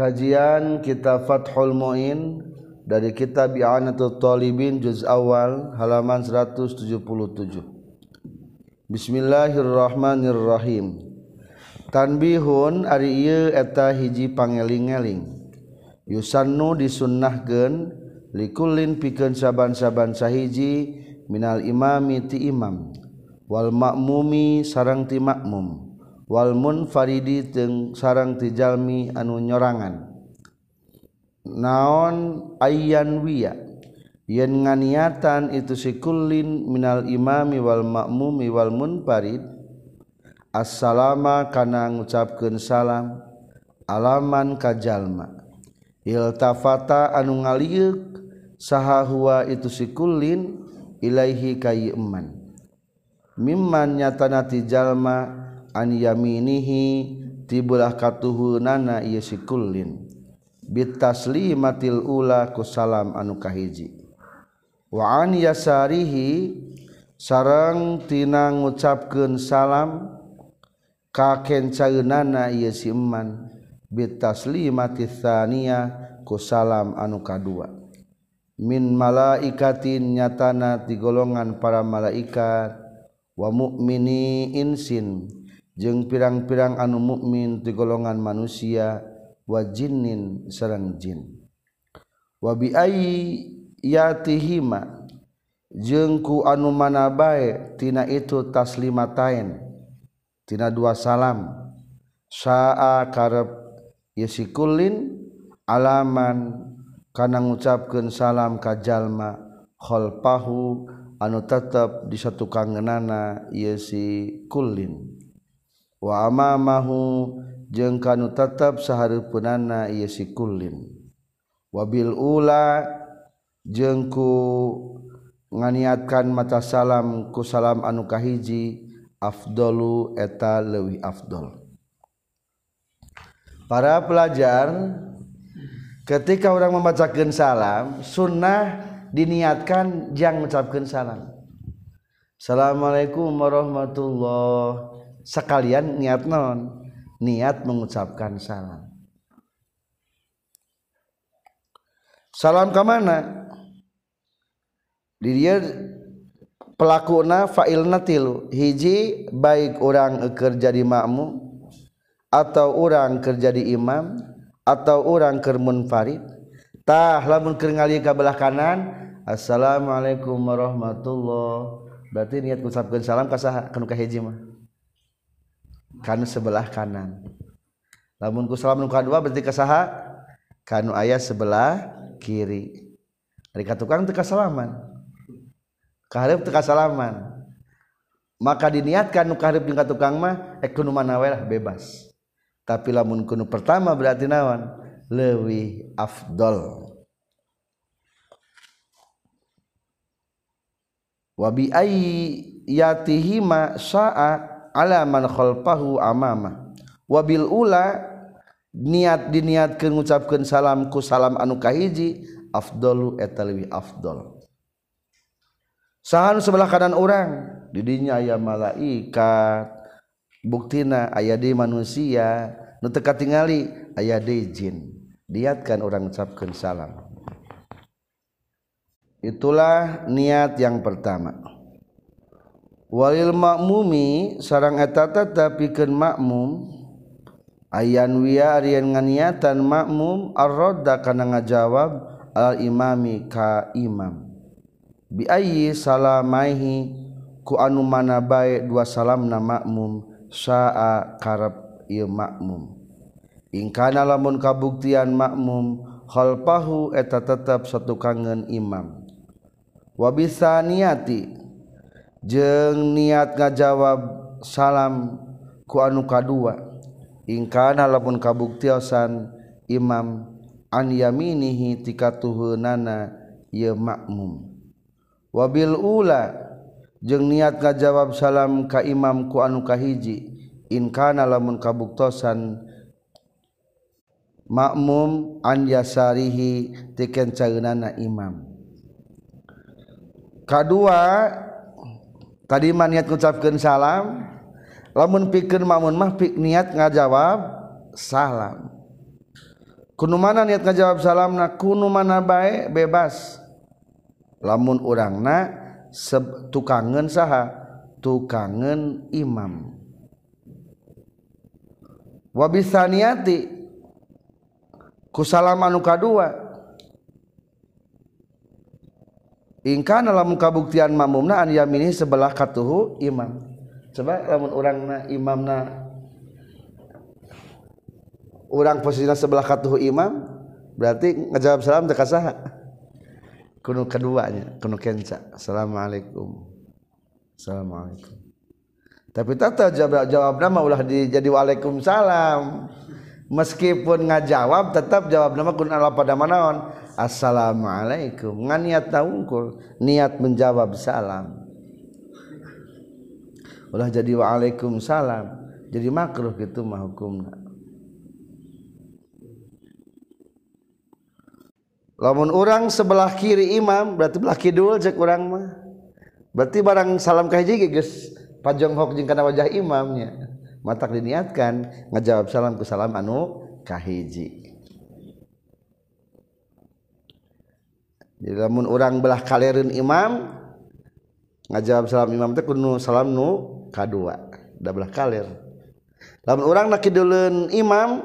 Kajian kita Fathul Mu'in dari kitab I'anatul Talibin juz awal halaman 177. Bismillahirrahmanirrahim. Tanbihun ari ieu eta hiji pangeling-eling. Yusannu disunnahkeun likullin pikeun saban-saban sahiji minal imami ti imam wal makmumi sarang ti makmum Walmun Faridi teng sarang tijalmi anu nyorangan. Naon ayyan wiya? Yen nganiatan itu sikullin minal imami wal ma'mumi wal munfarid assalama kana ngucapkeun salam alaman kajalma iltafata anu ngaliuk saha huwa itu sikullin ilaihi ka mimman nyatana ti jalma an yaminihi tibulah katuhunana ieu si bitasli matil ula ku salam anu kahiji. Wa an yasarihi sarang tina ngucapkeun salam ka kencaeunana ieu si eman. Bitaslimati tsaniya ku salam anu kadua. Min malaikatin nyatana ti golongan para malaikat wa mukmini insin. jeung pirang-pirang anu mukmin ti golongan manusia wajinin sarang jin. Wabi yatihima jengku anu mana bae tina itu taslimatain tina dua salam. Saa karep yesikulin alaman kana ngucapkeun salam ka jalma khalfahu anu tetep di satu kangenana yesikulin wama mahu jeung kanu tetap saharepunana ieu sikulin wabil ula jengku nganiatkan mata salam ku salam anu kahiji afdolu eta leuwih afdol. Para pelajar ketika orang membacakan salam sunnah diniatkan jangan mengucapkan salam. Assalamualaikum warahmatullahi sekalian niat non. Niat mengucapkan salam. Salam ke mana di dia pelakuna fa'ilna tilu. Hiji baik orang kerja di makmu atau orang kerja di imam atau orang kermun farid tah lamun keur ngali ka belah kanan assalamualaikum warahmatullah berarti niat mengucapkan salam ka saha kanu ka hiji mah kanu sebelah kanan. Lamun ku salam nu dua berarti kasaha kanu ayah sebelah kiri. Dari tukang teu salaman. kaharep teu salaman. maka diniatkan nu kaharep jeung tukang mah ekunu mana lah bebas. Tapi lamun kunu pertama berarti nawan lewi afdol. Wa bi ayyatihima saat ala man khalfahu amama. Wabil ula niat diniatkeun ngucapkeun salam ku salam anu kahiji afdalu eta leuwih afdal sahan sebelah kanan orang di dinya aya malaikat. Buktina aya di manusia nu teu katingali aya di jin. Diatkan orang ngucapkeun salam. Itulah niat yang pertama. walil makmumi sarang etata tapikeun makmum. Ayan wia arian nganiatan makmum arroda kana ngajawab al imami ka imam. Bi ayyi salamaihi ku anu mana bae dua salamna makmum saa karep ieu makmum. Ingkana lamun kabuktian makmum khalfahu eta tetap satu kangen imam wabisaniati jeng niat ngajawab salam ku anu kadua. Ingkana lamun kabuktiosan imam an yaminihi tikatuhunana ye makmum. Wabil ula jeng niat ngajawab salam ka imam ku anu kahiji. Ingkana lamun kabuktosan makmum an yasarihi tiken caeunana imam. Kadua kadiman niat ngucapkeun salam lamun pikeun mamun mah pik niat ngajawab salam. Kunu mana niat ngajawab salam na kunu mana bae? Bebas. Lamun urangna tukangan saha tukangan imam. Wabisaniati ku salam anu kadua. ingka dalam kabuktian mamumna an yamini sebelah katuhu imam. Coba lamun urang na imam na orang posisinya sebelah katuhu imam berarti ngejawab salam teka saha kuno keduanya kuno kenca. Assalamualaikum. Assalamualaikum. Tapi tata jawab jawab nama ulah di jadi waalaikumsalam. Meskipun ngajawab tetap jawab nama kun ala pada manaon. Assalamualaikum. Ngan niat taungkul niat menjawab salam. Ulah jadi waalaikumsalam. Jadi makruh gitu mah hukumna. Lamun orang sebelah kiri imam berarti belah kidul cek orang mah. Berarti barang salam kahiji geus pajonghok jeung kana wajah imamnya matak diniatkan ngajawab salam ku salam anu kahiji. Jadi lamun orang belah kalerin imam ngajawab salam imam teh kudu salam nu kadua da belah kaler. Lamun orang nak kiduleun imam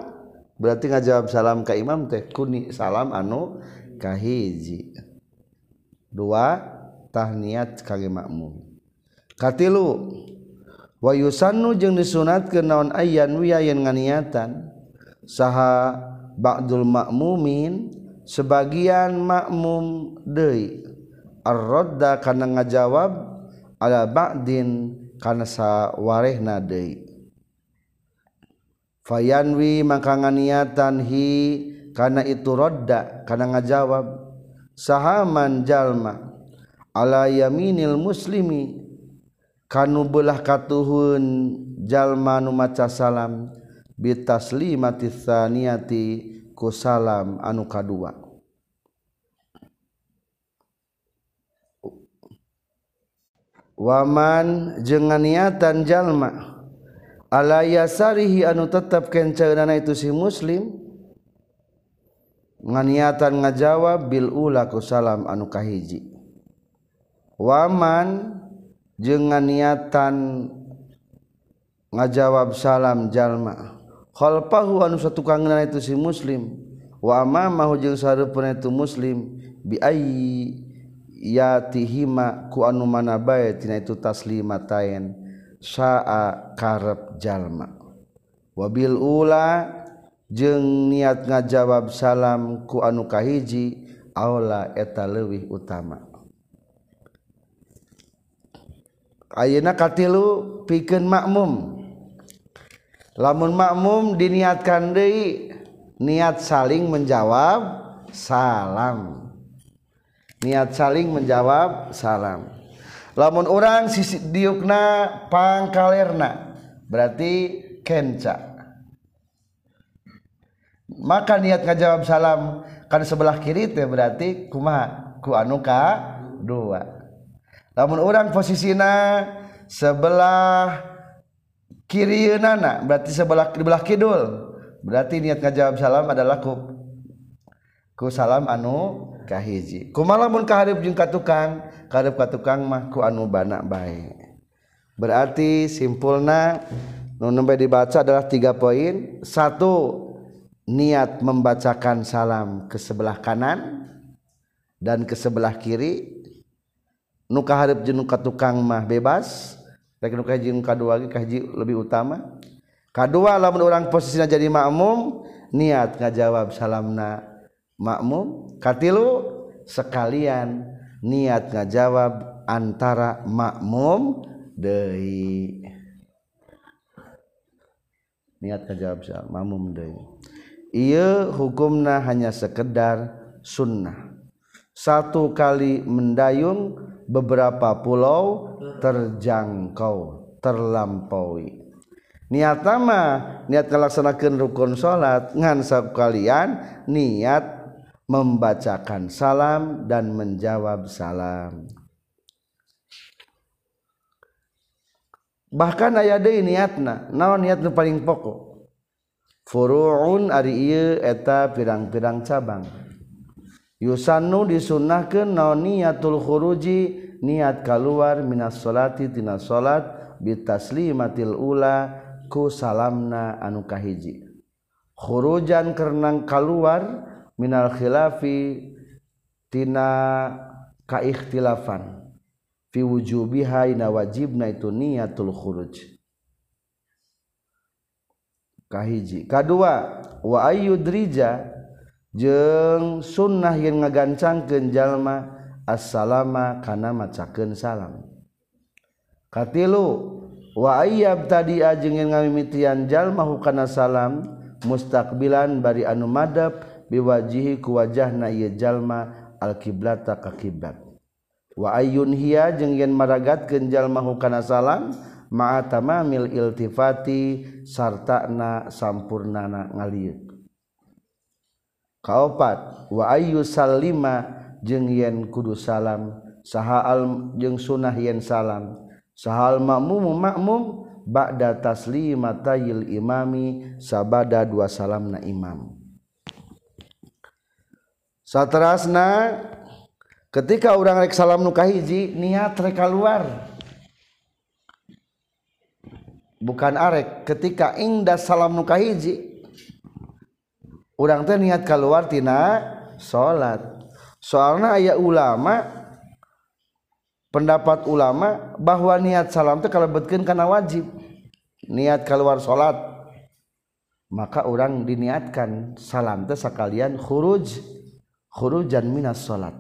berarti ngajawab salam ka imam teh kuni salam anu kahiji. Dua tahniat kage makmum. Katilu wayusannu jeung disunat ke naon ayan wiya yen nganiatan? Saha ba'dul makmumin sebagian makmum deui. Ar-radda kana ngajawab ala ba'din kana sawarehna deui. Fayanwi maka nganiatan hi kana itu radda kana ngajawab. Sahaman jalma ala yaminil muslimi kanu belah katuhun jalma nu maca salam bitaslimati tsaniyati ku salam anu kadua. Waman jeung niatan jalma ala yasarihi anu tetep kenceunana itu si muslim niatan ngajawab Bilulaku salam anu kahiji. Waman jengan niatan ngajawab salam jalma. Khalfahu anu satukangna itu si muslim. Wa amamahu jeung sareupeun itu muslim. Bi ayyi yatihima ku anu mana bae tina itu taslimataen saa karep jalma. Wabil ula jeung niat ngajawab salam ku anu kahiji aula eta leuwih utama. Ayeuna katilu pikeun makmum. Lamun makmum diniatkan deui niat saling menjawab salam. Niat saling menjawab salam. Lamun orang sisi diukna pangkalerna berarti kenca. Maka niat ngajawab salam kan sebelah kiri itu berarti kuma ku anuka dua namun orang posisinya sebelah kiri nana berarti sebelah sebelah kidul. Berarti niat ngajawab salam adalah ku ku salam anu kahiji. Kumalamun kaharip jeung katukang kaharip katukang mah ku anu bana baik berarti simpulna nu dibaca adalah tiga poin. Satu niat membacakan salam ke sebelah kanan dan ke sebelah kiri nuka harap jenuh ka tukang mah bebas rek nuka kaji nuka dua ge kaji lebih utama. Kadua lamun orang posisinya jadi makmum niat ngajawab salamna makmum katilu sekalian niat ngajawab antara makmum deui. Niat ngajawab salam makmum deui. Ieu hukumna hanya sekedar sunnah. Satu kali mendayung beberapa pulau terjangkau terlampaui. Niatama niat melaksanakan rukun salat ngansa kalian niat membacakan salam dan menjawab salam. Bahkan aya deui niatna naon niat paling pokok? Furuun ari eta pirang-pirang cabang Yusanu disunahkan naon niatul khuruji niat keluar minas solati tina solat bitaslimatil ula ku salamna anu kahiji. Khurujan kerenang keluar minal khilafi tina kaikhtilafan fi wujubiha ina wajibna itu niatul khuruj. Kahiji. Kadua wa ayyudrija jeng sunnah yang ngagancangkan jalma assalama kana macakeun salam. Katilu wa ayyab tadi ajeng yang ngamimitian jalma hukana salam mustaqbilan bari anu madab biwajihi ku wajahna ieu jalma alkiblata ka kiblat wa ayyun hiya jeung yen maragatkeun jalma hukana salam ma'a tamamil iltifati sartana sampurnana ngalieu kaopat wa ayyu salima jeung yen kudu salam. Saha al jeung sunah yen salam. Sahal makmum makmum ba'da taslimatayil imami sabada dua salamna imam. Satrasna ketika orang rek salam nu kahiji niat rek keluar bukan arek ketika ingda salam nu kahiji orang teh niat keluar tina salat soalnya aya ulama pendapat ulama bahwa niat salam itu kalau betkin karena wajib. Niat keluar salat maka orang diniatkan salam teh sekalian khuruj khurujan minas salat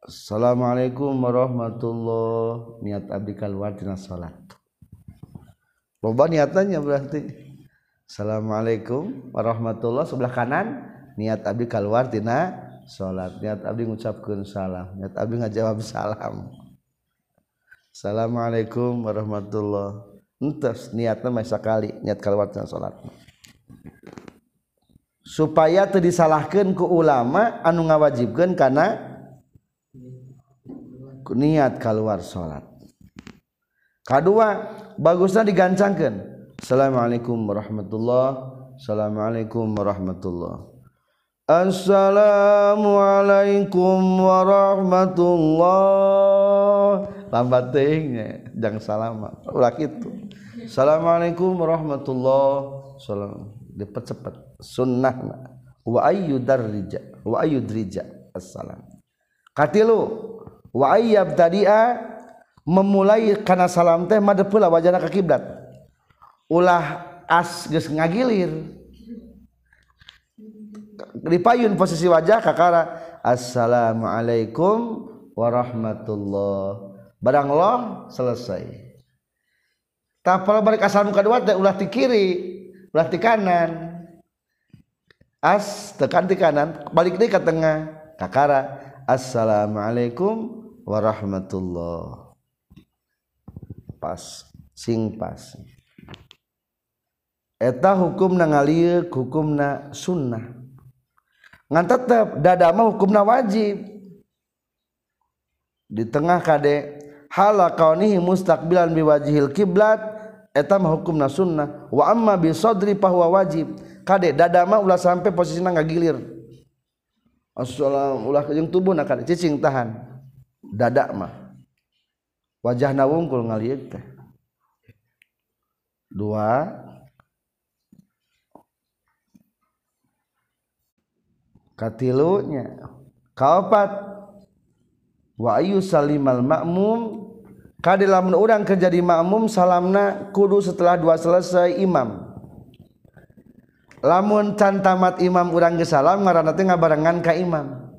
Assalamualaikum warahmatullahi niat abdi keluar tina salat loba niatannya berarti. Assalamualaikum warahmatullah sebelah kanan niat Abdi keluar Tina salat niat Abdi gucapkan salam. Niat Abdi ngajawab salam. Assalamualaikum warahmatullah entes niatnya masa kali niat keluar keluartina salat supaya tadi disalahkan ke ulama anu ngawajibkan karena niat keluar salat kedua bagusnya digancangkan Assalamualaikum warahmatullah. Assalamualaikum warahmatullah. Assalamualaikum warahmatullah. Lambat tehnya jangan salam ulah itu Assalamualaikum warahmatullah. Salam. Dipercepat. Sunnah. Wa ayyudarrija wa ayyudrija assalam. Katilu wa ayyab tadi'a memulai karena salam teh madep pula wajahna ke kiblat ulah as geus ngagilir. Dipayun posisi wajah kakara assalamualaikum warahmatullah. Barang lo selesai. Tapal balik assalamu kedua teh ulah di kiri ulah di kanan. As tekan di kanan balik di ke tengah. Kakara assalamualaikum warahmatullah. Pas sing pas eta hukum na ngalir hukum na sunnah. Ngan tetap dadama hukum na wajib. Di tengah kade hala kaunihi mustaqbilan biwajihil kiblat eta mah hukum na sunnah. Wa amma bi sadri pahwa wajib. Kade dadama ulah sampai posisina ngagilir. Assalamu ulah jeung tubuhna kade cicing tahan. Dada mah. Wajahna wungkul ngalieu teh. Dua katilunya. Kaopat. Wa ayu salimal makmum. Kadilamun orang kerja di makmum salamna kudu setelah dua selesai imam. Lamun can tamat imam urang ge salam ngaranna teh ngabarengan ka imam.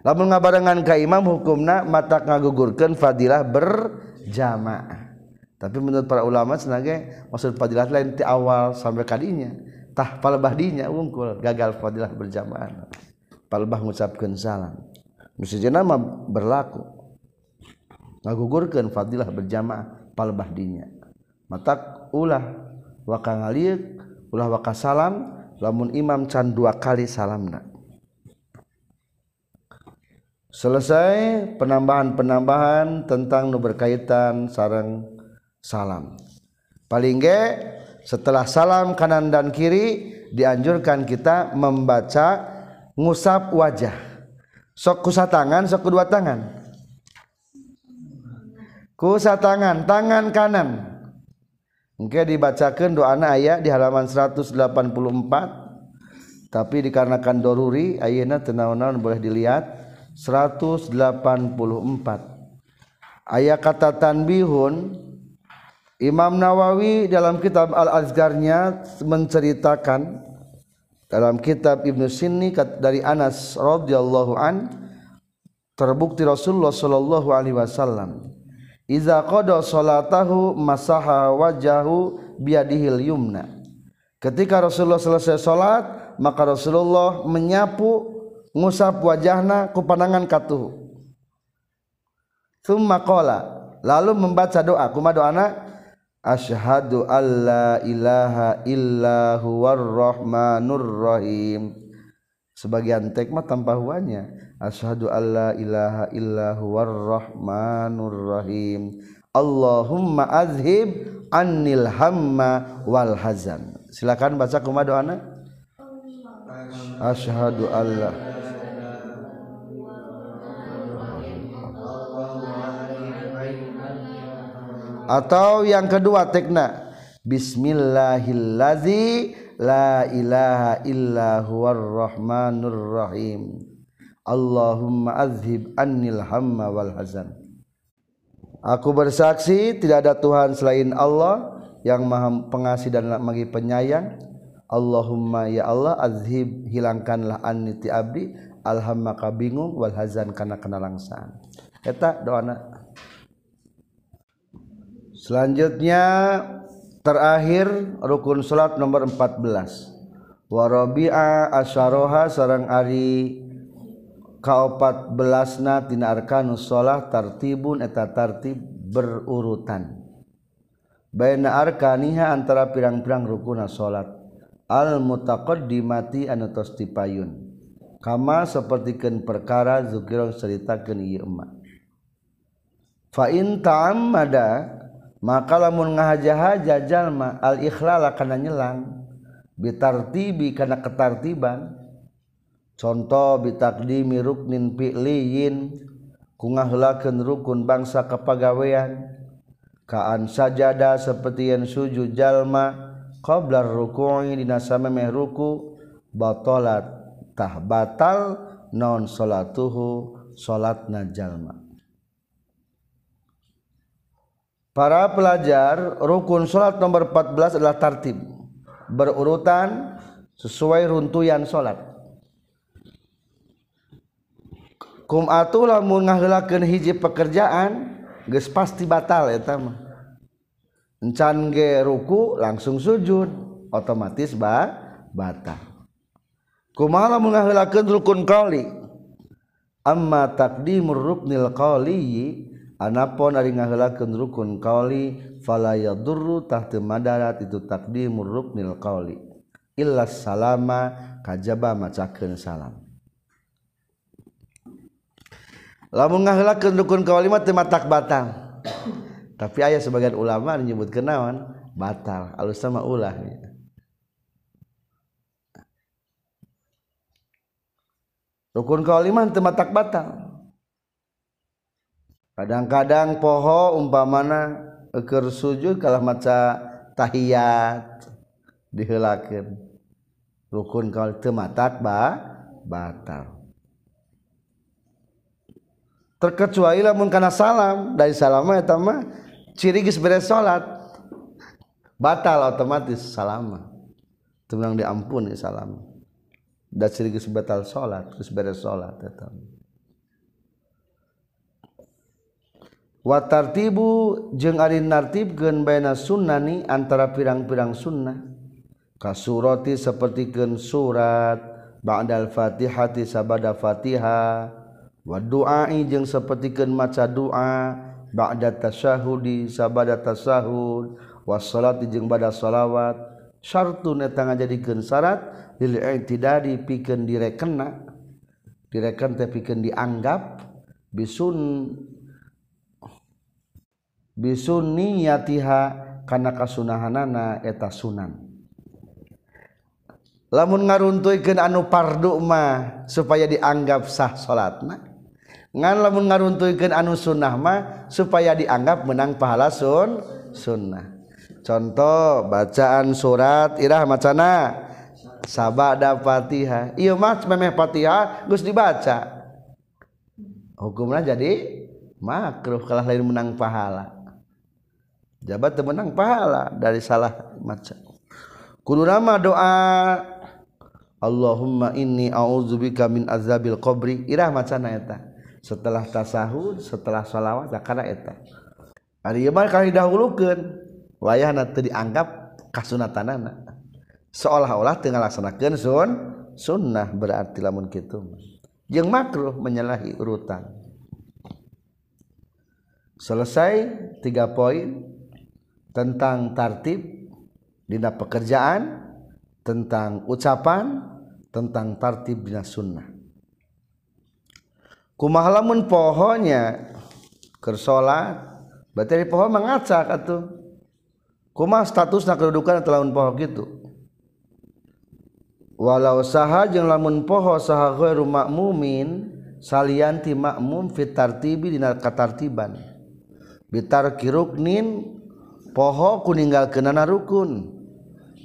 Lamun ngabarengan ka imam hukumna mata ngagugurkeun fadilah berjamaah. Tapi menurut para ulama senage maksud fadilah lain ti awal sampai kadinya. Tah palebah dinya wungkul. Gagal fadilah berjamaah. Palebah ngucapkeun salam. Musijana mah berlaku. Ngagugurkeun fadilah berjamaah palebah dinya matak ulah waka ngaliuk ulah waka salam lamun imam can dua kali salamna. Selesai penambahan-penambahan tentang nu berkaitan sarang salam. Paling ge setelah salam kanan dan kiri dianjurkan kita membaca ngusap wajah. Sok kusa tangan sok kedua tangan. Kusa tangan tangan kanan. Oke dibacakan doa ayat di halaman 184 tapi dikarenakan doruri ayatnya tenawan boleh dilihat 184 ayat kata tanbihun Imam Nawawi dalam kitab Al-Azgarnya menceritakan dalam kitab Ibnu Sinni dari Anas radhiyallahu an terbukti Rasulullah sallallahu alaihi wasallam iza qada salatahu masaha wajahu biadihil yumna. Ketika Rasulullah selesai salat maka Rasulullah menyapu ngusap wajahna ku pandangan katuh thumma qala lalu membaca doa. Kumaha doana Ashhadu alla ilaha illa huwar rahmanur rahim. Sebagian tek mah tanpa huanya. Ashhadu alla ilaha illa huwar rahmanur rahim. Allahumma azhib annil hamma wal hazan. Silakan baca kuma doana. Ashhadu alla atau yang kedua tekna. Bismillahillazi la ilaha illa huwar rahmanur rahim. Allahumma azhib annil hamma wal hazan. Aku bersaksi tidak ada Tuhan selain Allah yang maha pengasih dan maha penyayang. Allahumma ya Allah azhib hilangkanlah anni ti abdi. Alhamma ka bingung wal hazan kana kana langsaan eta doana Selanjutnya terakhir rukun salat nomor 14 wa rabi'a asyaroha sarang ari kaopat belasna tina arkanus sholat tartibun eta tartib berurutan. Baina arkaniha antara pirang-pirang rukuna sholat al mutaqaddimati anu tos dipayun kama sapertikeun perkara zukira ceritakeun ieu emak. Fa in ta'ammada maka lamun ngahaja-haja jalma al ikhlala kana nyelang bitartibi kana ketartiban. Contoh bitakdimi ruknin fi'liyin ku ngaheulakeun rukun bangsa kepagawean. Kaan sajada seperti yang sujud jalma qablar ruku'i dina samemeh ruku batalat tah batal non salatuhu salatna jalma. Para pelajar rukun salat nomor 14 adalah tartib. Berurutan sesuai runtuyan salat kum atuh lamun ngaheulakeun hiji pekerjaan geus pasti batal eta mah. Encan ge ruku langsung sujud otomatis ba batal. Kumaha lamun ngaheulakeun rukun qauli amma taqdimur ruknil qauli anapun ari ngaheulakeun rukun qauli fala yadurru tahta madarat itu taqdimur ruknil qauli illa salama kajaba macakeun salam. Lamun ngaheulakeun rukun kawalimat teu matak batal. Tapi aya sebagian ulama menyebut kenawan batal alus sama ulah. Rukun kawalimat teu matak batal kadang-kadang poho umpamana eker sujud kalah maca tahiyat diheulakeun rukun kawal teu matak ba batal. Terkecuali lamun kana salam dari salam eta mah ciri geus beres salat. Batal otomatis salam teu diampuni salam. Da ciri geus batal salat geus beres salat tartibu jeung ari nartibkeun baina sunnani antara pirang-pirang sunnah. Kasurati sapertikeun surat ba'dal fatihati sabada fatihah waduai jeung sapertikeun maca doa ba'da tasyahudi sabada tasyahud. Wassalati jeung bada salawat. Syartun eta ngajadikeun syarat lil i'tidadi pikeun direkenna. Direken teh pikeun dianggap bisun bisun niatiha kana kasunahanana eta sunan. Lamun ngaruntuikeun anu pardu mah supaya dianggap sah salatna ngan lamun ngaruntuikeun anu sunnah mah supaya dianggap menang pahala sun sunnah. Contoh bacaan surat irah macana. Sabada fatihah. Iya mah memeh fatihah gus dibaca. Hukumnya jadi makruh kalah lain menang pahala. Jabat menang pahala dari salah maca kudu nama doa. Allahumma inni a'udzubika min azabil qabri. Irah macana eta? Setelah tasahud setelah salawat karena eta? Ari ieu mah kali dahulukeun wayahna teu dianggap kasunatanana. Seolah-olah teu ngalaksanakeun sun sunnah berarti lamun kitu jeung makruh menyalahi urutan. Selesai tiga poin tentang tartib dina pekerjaan tentang ucapan tentang tartib dina sunnah. Kumaha lamun pohonya keur salat berarti poho mangacak atuh. Kumaha statusna kedudukan lamun poho gitu. Walau saha jeung lamun poho saha ghairu makmumin salianti makmum fit tartibi dina katartiban. Bitar kiruknin poho kuninggal kenana rukun.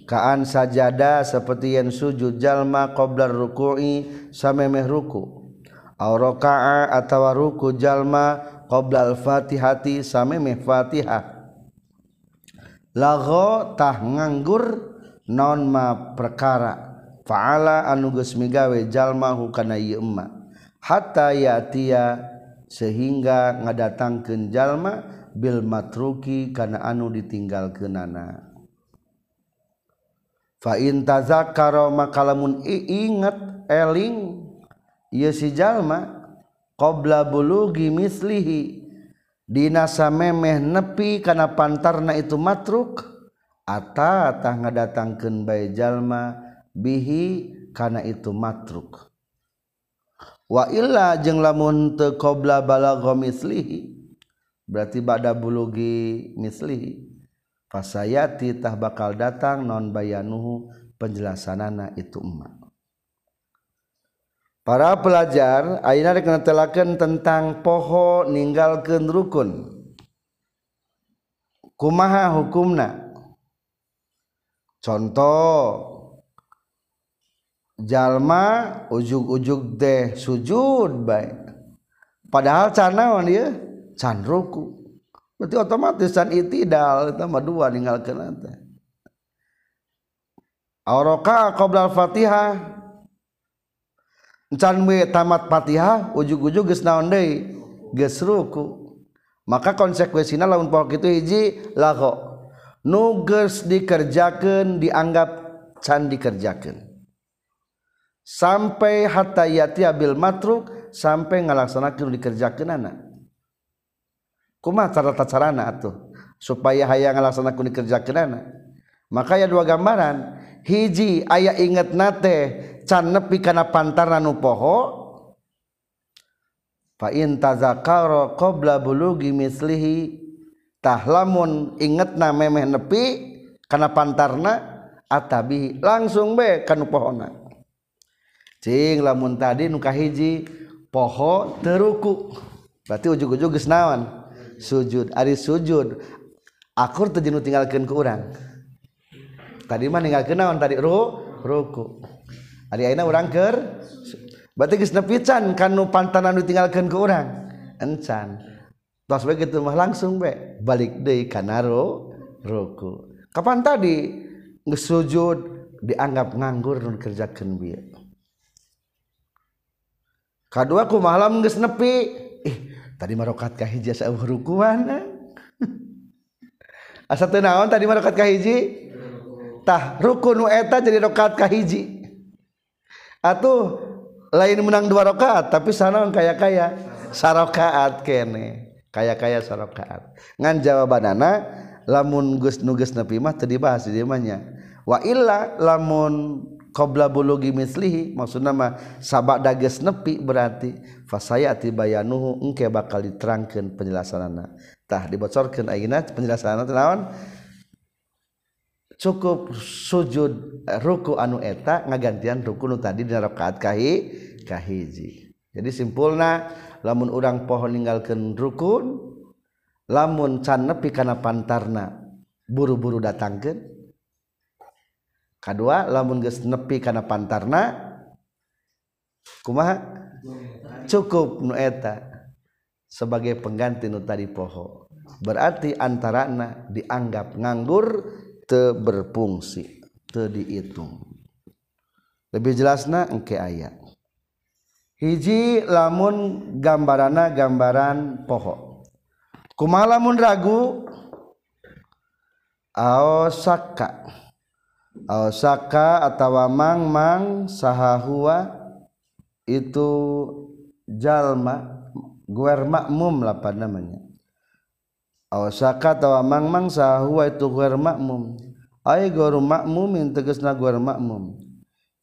Kaan sajada seperti yang sujud jalma qoblar ruku'i samemeh ruku. Aw raka'a atawa ruku jalma qobla al-fatihati samemeh fatihah. Lago tah nganggur non ma perkara. Fa'ala anu geus migawe jalma hukana ieu emma. Hatta yatia sehingga ngadatangkeun jalma Bil matruki kana anu ditinggalkeunana. Fa in tazakkara maka lamun inget eling ieu si jalma qabla bulugi mislihi dina samemeh nepi kana pantarna itu matruk ata tah ngadatangkeun bae jalma bihi kana itu matruk. Wa illa jeung lamun teu qabla balagha mislihi berarti bada bulugi misli. Fasayati tah bakal datang non bayanuhu penjelasanana itu emak. Para pelajar ayeuna rek dikenetelakeun tentang poho ninggalkeun rukun. Kumaha hukumna? Contoh jalma ujug-ujug teh sujud baik padahal canaon ieu? ya? Can ruku berarti otomatis can itidal tambah dua ninggalkeun teh Auroka qabla al-Fatihah. Can we tamat Fatihah ujug-ujug geus naon deui? Geus ruku. Maka konsekuensina lamun poho kitu hiji lago nu geus dikerjakeun dianggap can dikerjakeun. Sampai hatta yati bil matruk sampai ngalaksanakeun dikerjakeun anak kuma carata carana atuh. Supaya hayang ngalaksanakeun kerjakeunana maka ya dua gambaran hiji aya inget nate can nepi kana pantarna nu poho fa in tazakaro qabla bulugi mislihi tahlamun ingetna memeh nepi kana pantarna atabi langsung be kanu pohona. Cing lamun tadi nu kahiji poho teruku. Berarti ujug-ujug geus naon? sujud. Ari sujud. Akur terjenuh tinggalkan ke orang tadi mah tinggal kenaon tadi ru ruku. Ari aina orang ker berarti geus nepican kanu pantanan ditinggalkan ke orang encan. Tos begitu mah langsung be balik deui kana ruku. Kapan tadi geus sujud dianggap nganggur nun kerjakeun bieu kadua ku malam geus nepi. tadi marokat kahiji asa rukuan asa teu naon tadi marokat kahiji tah rukun eta jadi rokat kahiji atuh lain menang dua rakaat tapi sana kaya kaya sarokaat kene. Kaya kaya sarokaat. Ngan jawabanana lamun geus nu geus nepi mah teu dibahas di dieu wa illa lamun qabla bulugi mislihi maksudna mah sabak dages nepi berarti fasayati bayanuhu engke bakal diterangkeun penjelasanana. Tah dibocorkeun ayeuna penjelasanana teh naon? Cukup sujud ruku anu eta ngagantian ruku nu tadi dina rakaat kahi kahiji. Jadi simpulna lamun urang pohon ninggalkeun rukun lamun can nepi kana pantarna buru-buru datangkeun kedua lamun geus nepi kana pantarna kumaha? Cukup nu eta sebagai pengganti nu tadi poho. Berarti antarana dianggap nganggur te berfungsi te dihitung lebih jelasna engke ayat hiji lamun gambarana gambaran poho. Kumalamun ragu? Aosaka. Osaka atau mangmang sahahua itu jalma guer makmum lah namanya. Osaka tawa mangmang sahua itu guer makmum. Ay guru makmumin tegasna guer makmum.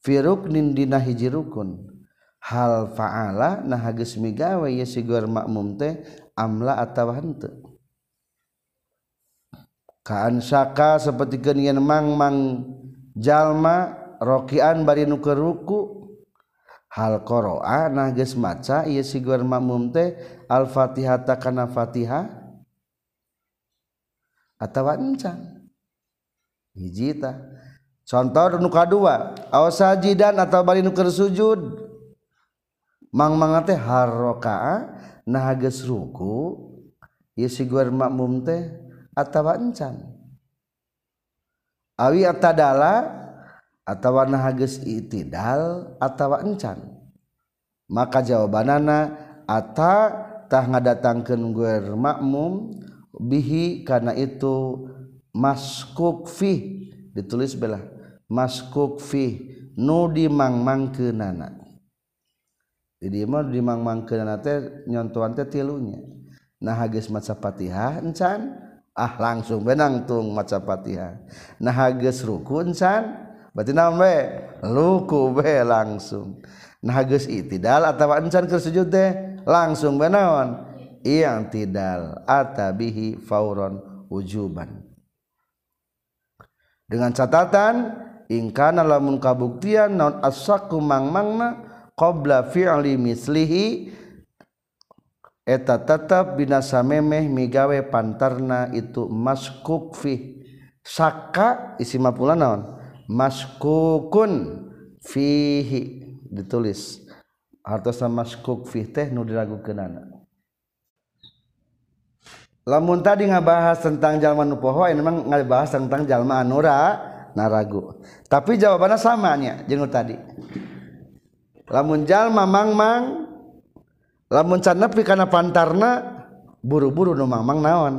Firuk nindina hiji rukun. Hal fa'ala nah geus migawe ya si guer makmum teh amla atawa henteu. Kaan saka seperti yen mangmang jalma rokian bari nu ruku. Hal qoro'a nah geus maca ieu si guer makmum teh al fatihah kana fatihah. Atawa encan. Hiji tah contoh nu kadua awas sajidan atau bari nu keur sujud. Mang mang teh harokaa nah geus ruku ieu si guer makmum teh atawa encan awi atadala atawa nahages itidal atawa encan. Maka jawabanana ata tah ngadatangkeun guer makmum bihi karena itu maskuk fi ditulis belah maskuk fi nu dimangmangkeunana. Jadi mah dimangmangkeunana teh nyontoan teh tilunya. Nah hages maca Fatihah encan ah langsung benangtung macapatiha. Nah hages rukun san. Berarti naon luku be langsung. Nah hages itidal atawa encan keur sujud teh? Langsung benaon. Yang tidal atabihi fauron ujuban. Dengan catatan ingkana lamun kabuktian non asaku mang mangna qabla fi'li mislihi eta tetap binasa memeh migawe pantarna itu maskuk fi saka isi mapula naon? Maskukun fihi ditulis. Hartosna maskuk fi teh nu diragukeunana lamun tadi ngabahas tentang jalma nu poho memang ngabahas tentang jalma anura naragu. Tapi jawabannya samanya jeung tadi. Lamun jalma mangmang lamun can nepi kana pantarna buru-buru nu mangmang naon?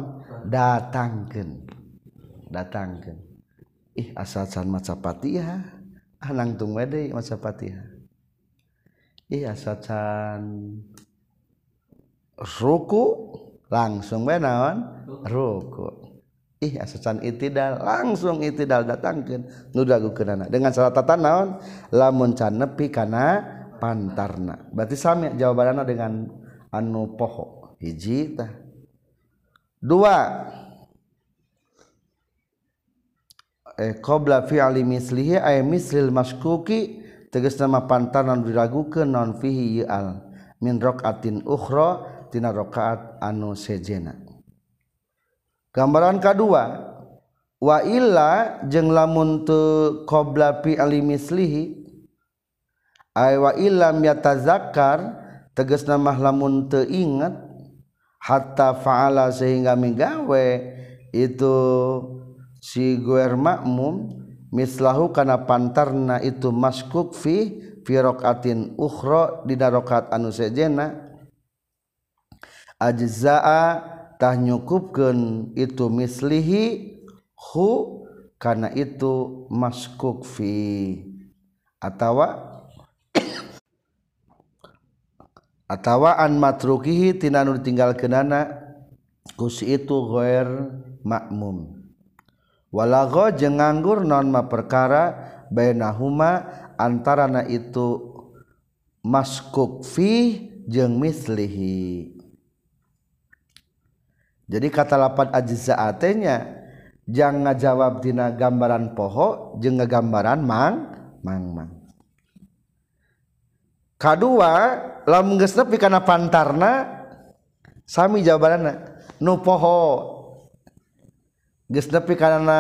Datangkeun. Datangkeun. Ih asal can maca Fatihah ah nangtung we deui maca Fatihah ih asal can ruku langsung benawan ruku. Ih asasan itidal langsung itidal datangkeun. Nu dagukeun dengan catatan naon? Lamun can nepi kana pantarna. Berarti sami jawabanna dengan anu poho. Hiji tah. Dua. Eh qabla fi'li mislihi ay mislil maskuki tegas nama pantarna diragukeun non fihi al. Min raqatin ukhra rakaat anu sejena. Gambaran kedua. Wailla jeng lamun qblapi aywa ilam yatazakar teges nama lamun teingat hatta faala sehingga menggawe itu si guer makmum mislahu kana pantarna itu maskuk fi fi raqatin ukhra di darokat anu sejena. Ajzaa tah nyukupkeun itu mislihi hu kana itu maskuk fi. Atawa atawaan matrukihi tina nu ditinggalkeunana kenana kus itu ghair makmum. Walago jeung nganggur non ma perkara bainahuma antarana itu maskuk fi jeung mislihi. Jadi kata lapan ajza atenya jangan ngajawab tina gambaran poho jeung gambaran mang mang mang. kedua lamun geus nepi kana pantarna sami jawabanna nu poho. Geus nepi kana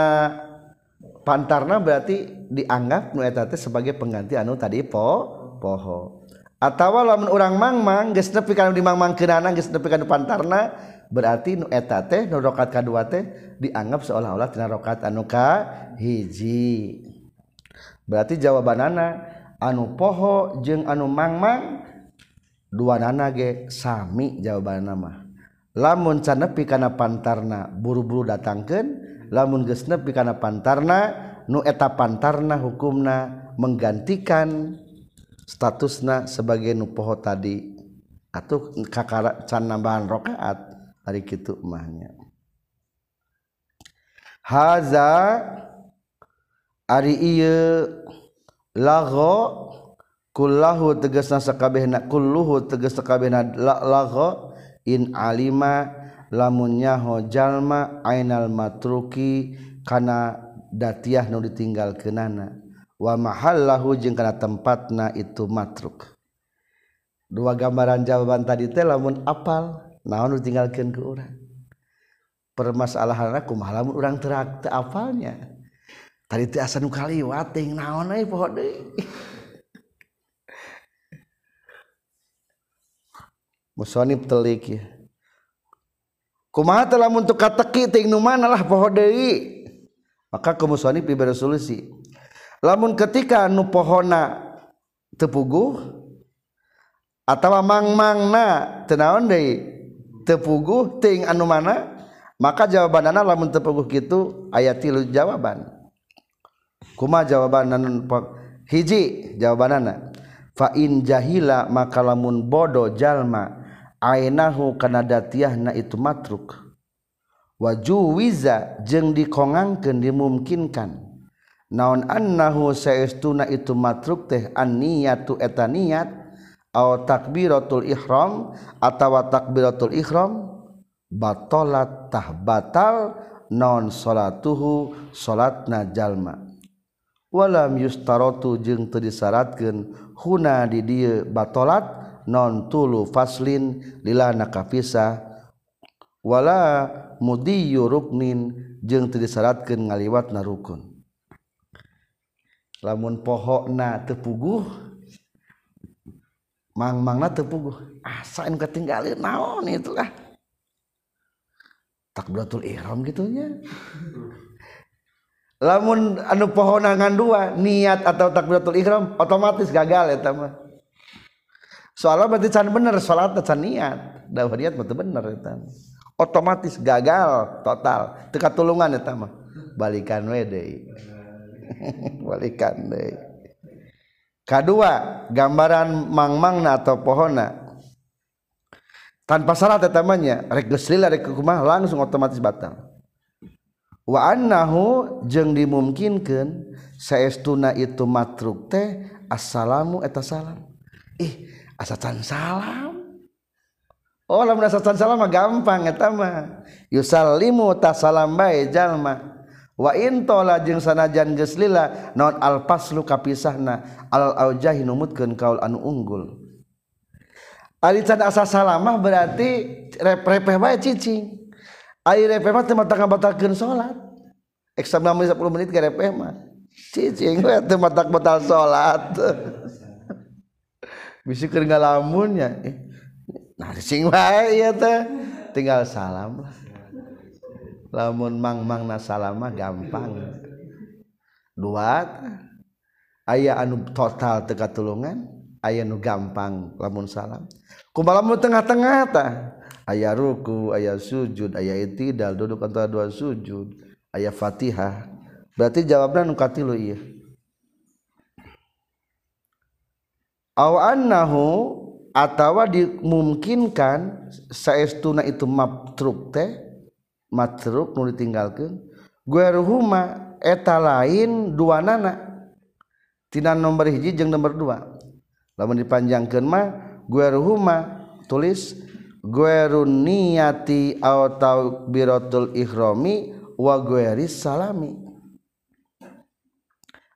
pantarna berarti dianggap nu eta teh sebagai pengganti anu tadi po poho. Atawa lamun urang mangmang geus nepi kana dimangmangkeunana geus nepi kana pantarna berarti nu eta teh nu rakaat kadua teh dianggap seolah-olah tina rakaat anu ka hiji. Berarti jawabanana anu poho jeung anu mangmang dua nanage sami jawaban nama lamun canepi kana pantarna buru-buru datangkan lamun geus nepi kana pantarna nu eta pantarna hukumna menggantikan statusna sebagai nu poho tadi. Atau kakara can nambahan rokaat hari kitu mahnya. Haza ari iya lago kullahu tegasna sakabehna kulluhu tegas sakabehna lago in alima lamunnyaho jalma ainal matruki kana datiah nu ditinggal kenana wa mahallahu jeung kana tempatna itu matruk. Dua gambaran jawaban tadi teh lamun apal naon nu ditinggalkeun ke urang? Permasalahanna kumaha lamun urang terak teu apalnya? tadi teh asa nu kaliwat teuing naon euy poho deui musonib telik ya kumaha teh lamun teu kateki teuing nu mana lah poho deui maka ku musonib diberi solusi. Lamun ketika nu pohona teu puguh atawa mangmangna teu naon deui teu puguh ting anu mana maka jawabanana lamun teu puguh kitu aya tilu jawaban. kuma jawabanan hiji jawabanana. Fain jahila maka lamun bodoh jalma ainahu kana datiahna itu matruk. Waju wiza jeung dikongangkeun dimungkinkan. Naon annahu saestuna itu matruk teh an niyatu eta niat aw takbiratul ihram atawa takbiratul ihram? Batalat tah batal non salatuhu salatna jalma. walam yustarotu jeung teu disyaratkeun huna di dieu batolat non tulu faslin lilana kafisa wala mudiyyu ruknin jeung teu disyaratkeun ngaliwatna rukun. Lamun pohona teu puguh mang-mangna teu puguh asa nu katinggaleun naon itulah. Takbiratul ihram gitu nya. Lamun anu pohona dua niat atau takbiratul ihram otomatis gagal ya mah. Soalnya berarti can bener salat can niat. Dah niat betul bener itu otomatis gagal total. Teka tulungan itu mah. Balikan we balikan deh kedua gambaran mang-mangna atau pohona. Tanpa syarat tetamanya rek geus rek kumaha langsung otomatis batal waanahu jeung dimumkinkan sayaestuna itu matruk teh assalamu eta salam. Ih asatan salam? Oh lamun asatan salam mah gampang eta mah. Yusallimu tasalam bae jalma. Wa in tola jeung sanajan geus lila naon al paslu kapisahna al aujahi numutkeun kaul anu unggul. Alican asa salamah berarti repeh bae cicing. air repeh mah tempat tangga batalkan sholat ek sabda 10 menit ke repeh mah. Cicing we tempat tak batal sholat bisa keur ngalamunnya nah sing wae ya teh. Tinggal salam lah. Lamun mang mang na salama gampang. Dua ayah anu total teka tulungan ayah nu gampang lamun salam. Kumalamu tengah-tengah ta aya ruku aya sujud aya itidal duduk antara dua sujud aya fatihah. Berarti jawabna nu katilu ieu aw annahu atawa dimungkinkan saestuna itu matruk teh matruk nu ditinggalkeun gueruhuma eta lain dua nana. Tina nomor hiji jeung nomor dua. Lamun dipanjangkeun mah gueruhuma tulis guerun niyati au biratul ihrami wagueri salami.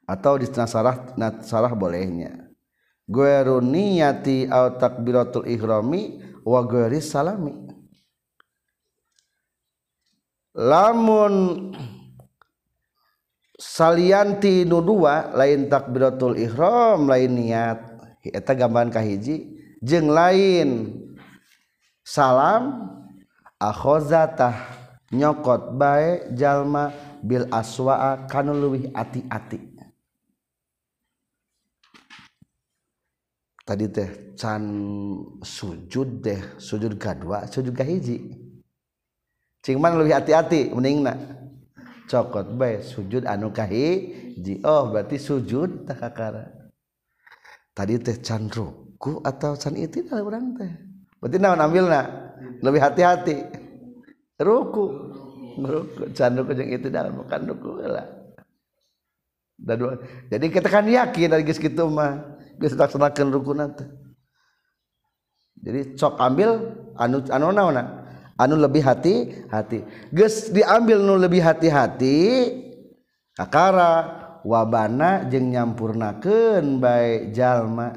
Atau di sarah sarah bolehnya. Gueru niyati au takbiratul ihrami wa gueri salami. Lamun salianti nu dua lain takbiratul ihram lain niat eta gambaran kahiji jeung lain salam. Akhozatah nyokot bae jalma bil aswa kanu luwih ati-ati. Tadi teh can sujud deh sujud gadwa sujud kahiji. Cing mana luwih hati-hati mending nak cokot bae sujud anu kahiji. Oh berarti sujud tak kakara. Tadi teh can ruku atau can itin orang teh? berarti naon ambilna? Lebih hati-hati. Ruku. Ruku. Can ruku jeung itu dalam bukan ruku lah jadi kita kan yakin dari geus kitu mah. Geus laksanakeun ruku nanti jadi cok ambil anu anu naona? Anu lebih hati-hati. Geus diambil nu lebih hati-hati akara wabana jeng nyampurnakeun baik jalma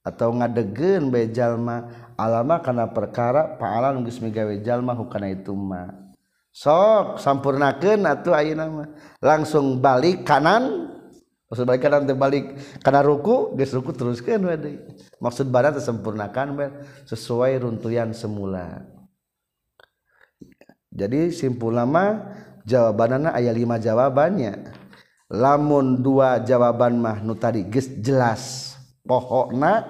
atau ngadegen baik jalma alama kana perkara paalan geus migawe jalma hukana itu mah. Sok sampurnakeun atuh ayeuna mah. Langsung balik kanan maksud balik kanan teh balik kana ruku geus ruku teruskeun we deui. Maksud badan sempurnakan we sesuai runtuyan semula. Jadi simpul lama jawabanana aya lima jawabannya. Lamun dua jawaban mah nu tadi geus jelas pohona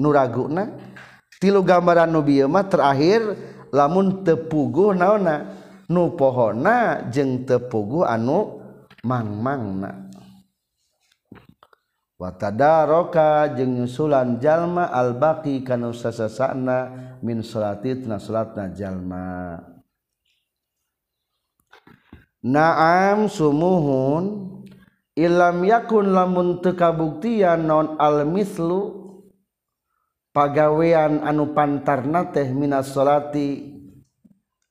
nuraguna tilu gambaran nubima terakhir lamun tepuguh naona. Nu pohona jeng tepuguh anu mangmangna. Watadaroka jeung nyusulan jalma albaqi kana sasasana min salati salatna jalma. Naam sumuhun ilam yakun lamun teu kabuktian non al mislu pagawean anu pantarna teh minas salati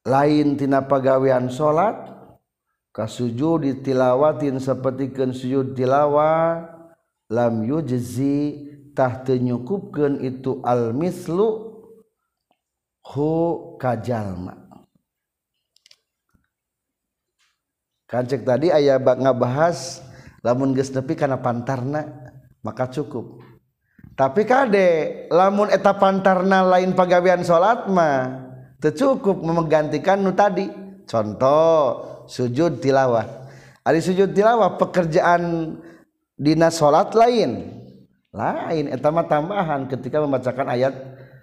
lain tina pagawean salat kasujud ditilawatin sapertikeun sujud tilawa lam yujzi tah teu nyukupkeun itu al mislu hu kajalma. Kancek tadi aya ngabahas lamun geus nepi kana pantarna maka cukup. tapi Kadek lamun eta pantarna lain pegawaian salat mah teu cukup menggantikan nu tadi. Contoh sujud tilawah. Ari sujud tilawah pekerjaan dina salat lain. Lain eta mah tambahan ketika membacakan ayat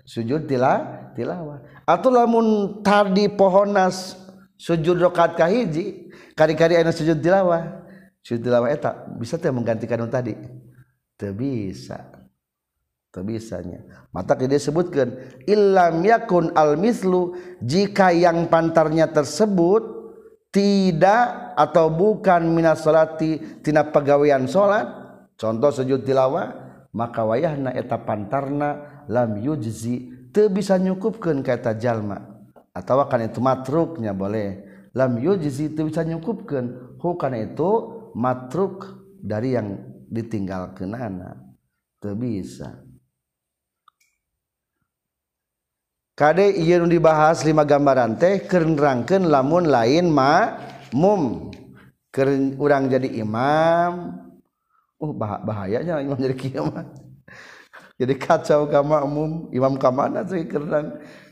sujud tila tilawah. Atau lamun tadi pohonas sujud rokat kahiji kari-kari ayat sujud tilawah. Sujud tilawah eta bisa teh menggantikan tadi? Teu bisa. bisanya. Mata dia sebutkan ilam yakun al mislu jika yang pantarnya tersebut tidak atau bukan minas salati tina pegawean salat contoh sujud tilawah maka wayahna eta pantarna lam yujzi teu bisa nyukupkeun ka eta jalma. Atawa kan itu matruknya boleh. Lam yujzi teu bisa nyukupkeun. Hu kana itu matruk dari yang ditinggalkeun anak teu bisa. Kade ieu nu dibahas lima gambaran teh keur nerangkeun lamun lain ma mum Keur urang jadi imam. Uh bah bahayanya imam jadi kieu. Jadi kacau ka makmum, imam ka mana sih keur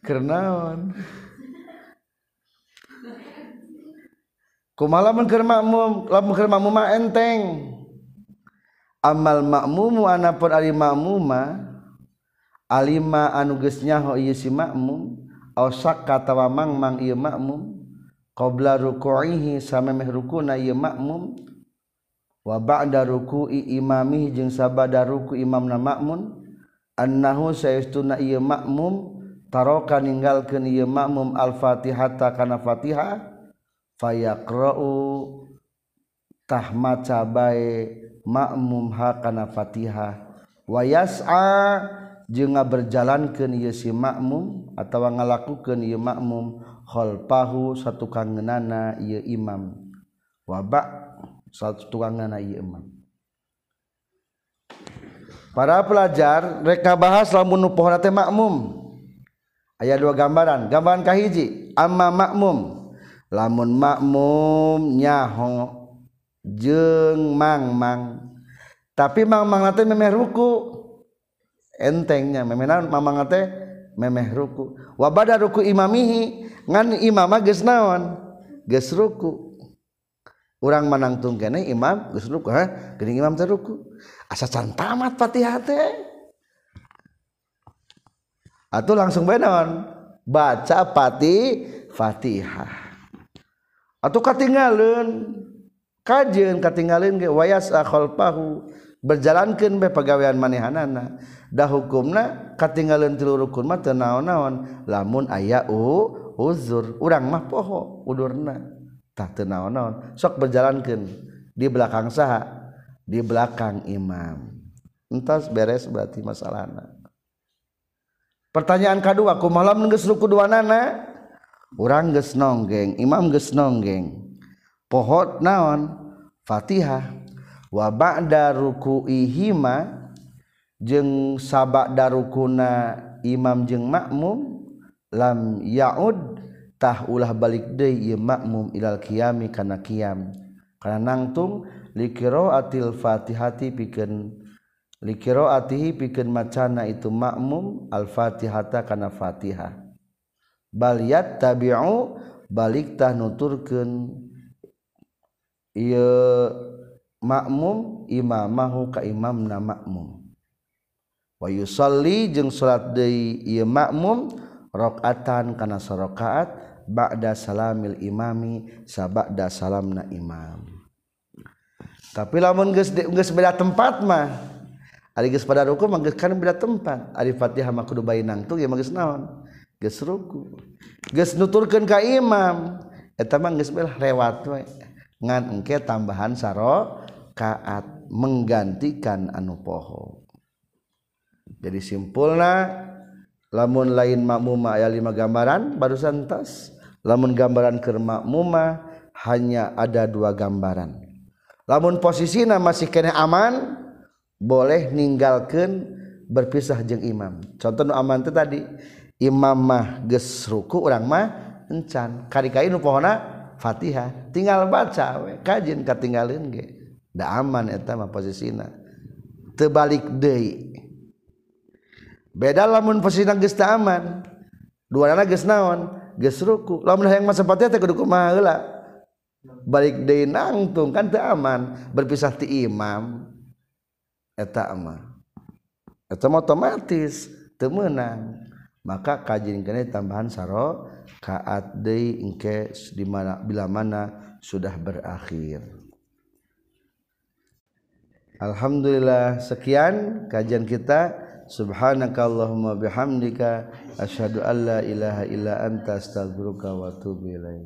kernaon. Kumaha lamun keur makmum, lamun keur makmum mah enteng. Amal makmumu anapun ari makmuma Alima anuges nyaho ieu si makmum osak katawa mangmang ieu makmum qabla ruku'ihi samemeh rukuna ieu makmum wa ba'da ruku'i imamihi jeung sabada ruku imamna makmum annahu sayastuna ieu makmum taroka ninggalkeun ieu makmum al-fatihata kana fatihah fayaqra'u tah maca bae makmum ha kana fatihah wa yas'a nga berjalan ke si makmum atau ngalakukan ia makmum holpahu satu kangenana ia imam. Wabak satu kangenana ia imam. Para pelajar reka bahas lamun nu pohona teh makmum. Aya dua gambaran. Gambaran kahiji amma makmum. Lamun makmum nyaho jeung mangmang. Tapi mangmang teh memeh ruku. entengnya memenan mamang teh memeh ruku. Wa bada ruku imamihi ngan imam geus naon? Geus ruku. Urang manangtung kene imam geus ruku ha geuning imam teh ruku. Asa can tamat Fatihah teh atuh langsung bae naon? Baca pati Fatihah. Atuh katinggalin kajeun katinggalin ge wayas akhalpahu berjalankan be pegawaian manehanana. Dah hukumna katinggalan tilu rukun mah teu naon-naon. Lamun aya uzur urang mah poho udurna. Tah teu naon-naon. Sok berjalankan di belakang saha? Di belakang imam. Entas beres berarti masalahna. Pertanyaan kedua ku malam geus ruku dua nana urang geus nonggeng imam geus nonggeng. Pohot naon? Fatihah. wa ba'da ruku'ihima jeung sabada rukuna imam jeung makmum lam yaud tah ulah balik deui ieu makmum ilal qiyami kana qiyam. Kana nangtung liqiraatil fatihati pikeun liqiraatihi pikeun macana itu makmum al fatihata kana fatihah. Bal yattabi'u balik tah nuturkeun ieu makmum imamahu ka imamna makmum. Wa yusalli jeung salat deui ieu makmum rakaatan kana sarakaat ba'da salamil imami sabada salamna imam. Tapi lamun geus geus beda tempat mah ari geus pada ruku mah geus kan beda tempat. Ari Fatihah mah kudu bayi nangtung ya mah geus naon? Geus ruku. Geus nuturkeun ka imam eta mah geus lewat we. Ngan engke tambahan saro kaat menggantikan anu poho. Jadi simpulna lamun lain makmuma aya lima gambaran barusan tas. Lamun gambaran ke makmuma hanya ada dua gambaran. Lamun posisinya masih kena aman boleh ninggalkan berpisah jeng imam. Contoh aman itu tadi imam mah ges ruku orang mah encan. Kari nu pohona fatihah tinggal baca we kajin katinggalin ge. da aman eta mah posisina. Tebalik deui. Beda lamun posisina geus teu aman. Dua anak geus naon? Geus ruku. Lamun hayang masa patih teh kudu kumaha heula? Balik deui nangtung kan teu aman. Berpisah ti imam. Eta mah. Eta mah otomatis teu meunang. Maka kajin kene tambahan saro kaat deui engke di mana bila mana sudah berakhir. Alhamdulillah sekian kajian kita. Subhanakallahumma bihamdika asyhadu alla ilaha illa anta astaghfiruka wa atubu ilaik.